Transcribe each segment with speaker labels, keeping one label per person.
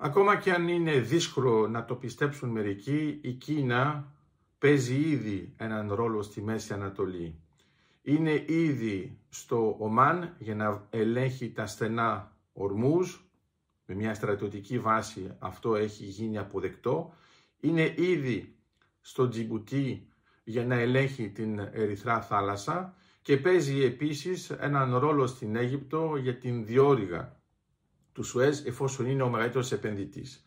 Speaker 1: Ακόμα και αν είναι δύσκολο να το πιστέψουν μερικοί, η Κίνα παίζει ήδη έναν ρόλο στη Μέση Ανατολή. Είναι ήδη στο Ομάν για να ελέγχει τα στενά ορμούς, με μια στρατιωτική βάση αυτό έχει γίνει αποδεκτό. Είναι ήδη στο Τζιμπουτί για να ελέγχει την Ερυθρά θάλασσα και παίζει επίσης έναν ρόλο στην Αίγυπτο για την διόρυγα του Σουέζ εφόσον είναι ο μεγαλύτερος επενδυτής.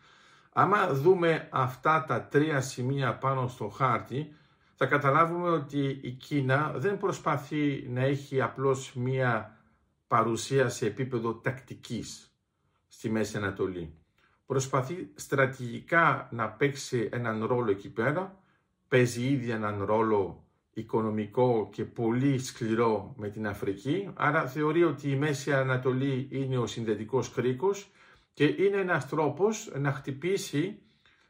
Speaker 1: Άμα δούμε αυτά τα τρία σημεία πάνω στο χάρτη, θα καταλάβουμε ότι η Κίνα δεν προσπαθεί να έχει απλώς μία παρουσία σε επίπεδο τακτικής στη Μέση Ανατολή. Προσπαθεί στρατηγικά να παίξει έναν ρόλο εκεί πέρα, παίζει ήδη έναν ρόλο οικονομικό και πολύ σκληρό με την Αφρική, άρα θεωρεί ότι η Μέση Ανατολή είναι ο συνδετικός κρίκος και είναι ένας τρόπος να χτυπήσει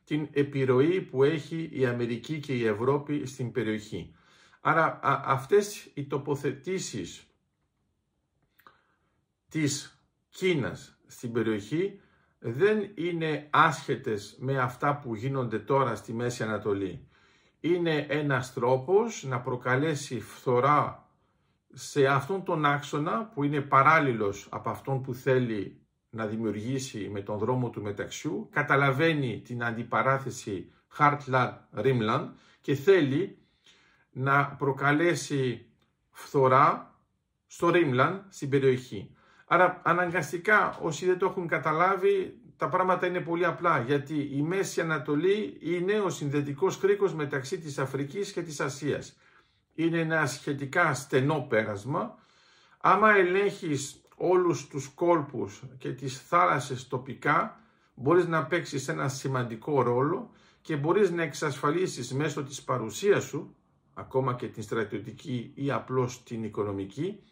Speaker 1: την επιρροή που έχει η Αμερική και η Ευρώπη στην περιοχή. Άρα αυτές οι τοποθετήσεις της Κίνας στην περιοχή δεν είναι άσχετες με αυτά που γίνονται τώρα στη Μέση Ανατολή είναι ένας τρόπος να προκαλέσει φθορά σε αυτόν τον άξονα που είναι παράλληλος από αυτόν που θέλει να δημιουργήσει με τον δρόμο του μεταξιού, καταλαβαίνει την αντιπαράθεση Heartland-Rimland και θέλει να προκαλέσει φθορά στο Rimland, στην περιοχή. Άρα αναγκαστικά όσοι δεν το έχουν καταλάβει τα πράγματα είναι πολύ απλά γιατί η Μέση Ανατολή είναι ο συνδετικός κρίκος μεταξύ της Αφρικής και της Ασίας. Είναι ένα σχετικά στενό πέρασμα. Άμα ελέγχεις όλους τους κόλπους και τις θάλασσες τοπικά, μπορείς να παίξεις ένα σημαντικό ρόλο και μπορείς να εξασφαλίσεις μέσω της παρουσίας σου, ακόμα και την στρατιωτική ή απλώς την οικονομική,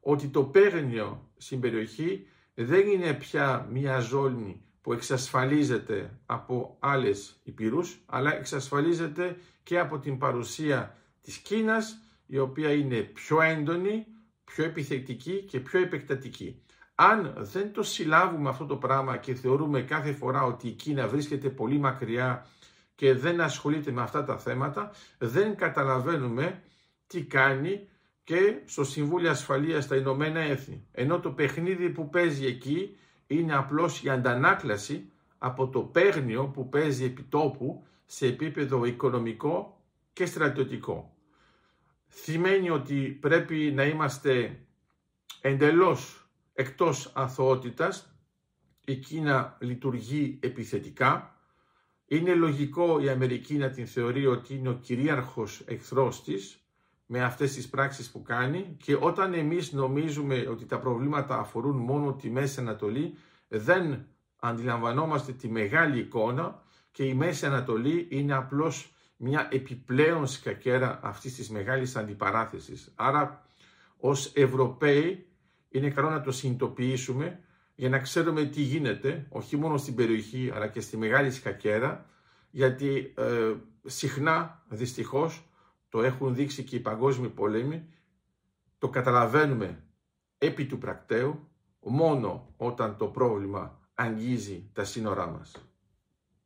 Speaker 1: ότι το παίρνιο στην περιοχή δεν είναι πια μια ζώνη που εξασφαλίζεται από άλλες υπήρους, αλλά εξασφαλίζεται και από την παρουσία της Κίνας, η οποία είναι πιο έντονη, πιο επιθετική και πιο επεκτατική. Αν δεν το συλλάβουμε αυτό το πράγμα και θεωρούμε κάθε φορά ότι η Κίνα βρίσκεται πολύ μακριά και δεν ασχολείται με αυτά τα θέματα, δεν καταλαβαίνουμε τι κάνει και στο Συμβούλιο Ασφαλείας στα Ηνωμένα Έθνη. Ενώ το παιχνίδι που παίζει εκεί είναι απλώς η αντανάκλαση από το παίγνιο που παίζει επιτόπου σε επίπεδο οικονομικό και στρατιωτικό. Σημαίνει ότι πρέπει να είμαστε εντελώς εκτός αθωότητας, η Κίνα λειτουργεί επιθετικά, είναι λογικό η Αμερική να την θεωρεί ότι είναι ο κυρίαρχος εχθρός της, με αυτές τις πράξεις που κάνει και όταν εμείς νομίζουμε ότι τα προβλήματα αφορούν μόνο τη Μέση Ανατολή, δεν αντιλαμβανόμαστε τη μεγάλη εικόνα και η Μέση Ανατολή είναι απλώς μια επιπλέον σκακέρα αυτής της μεγάλης αντιπαράθεσης. Άρα ως Ευρωπαίοι είναι καλό να το συνειδητοποιήσουμε για να ξέρουμε τι γίνεται, όχι μόνο στην περιοχή αλλά και στη μεγάλη σκακέρα, γιατί ε, συχνά δυστυχώς το έχουν δείξει και οι παγκόσμιοι πολέμοι, το καταλαβαίνουμε επί του πρακτέου μόνο όταν το πρόβλημα αγγίζει τα σύνορά μας.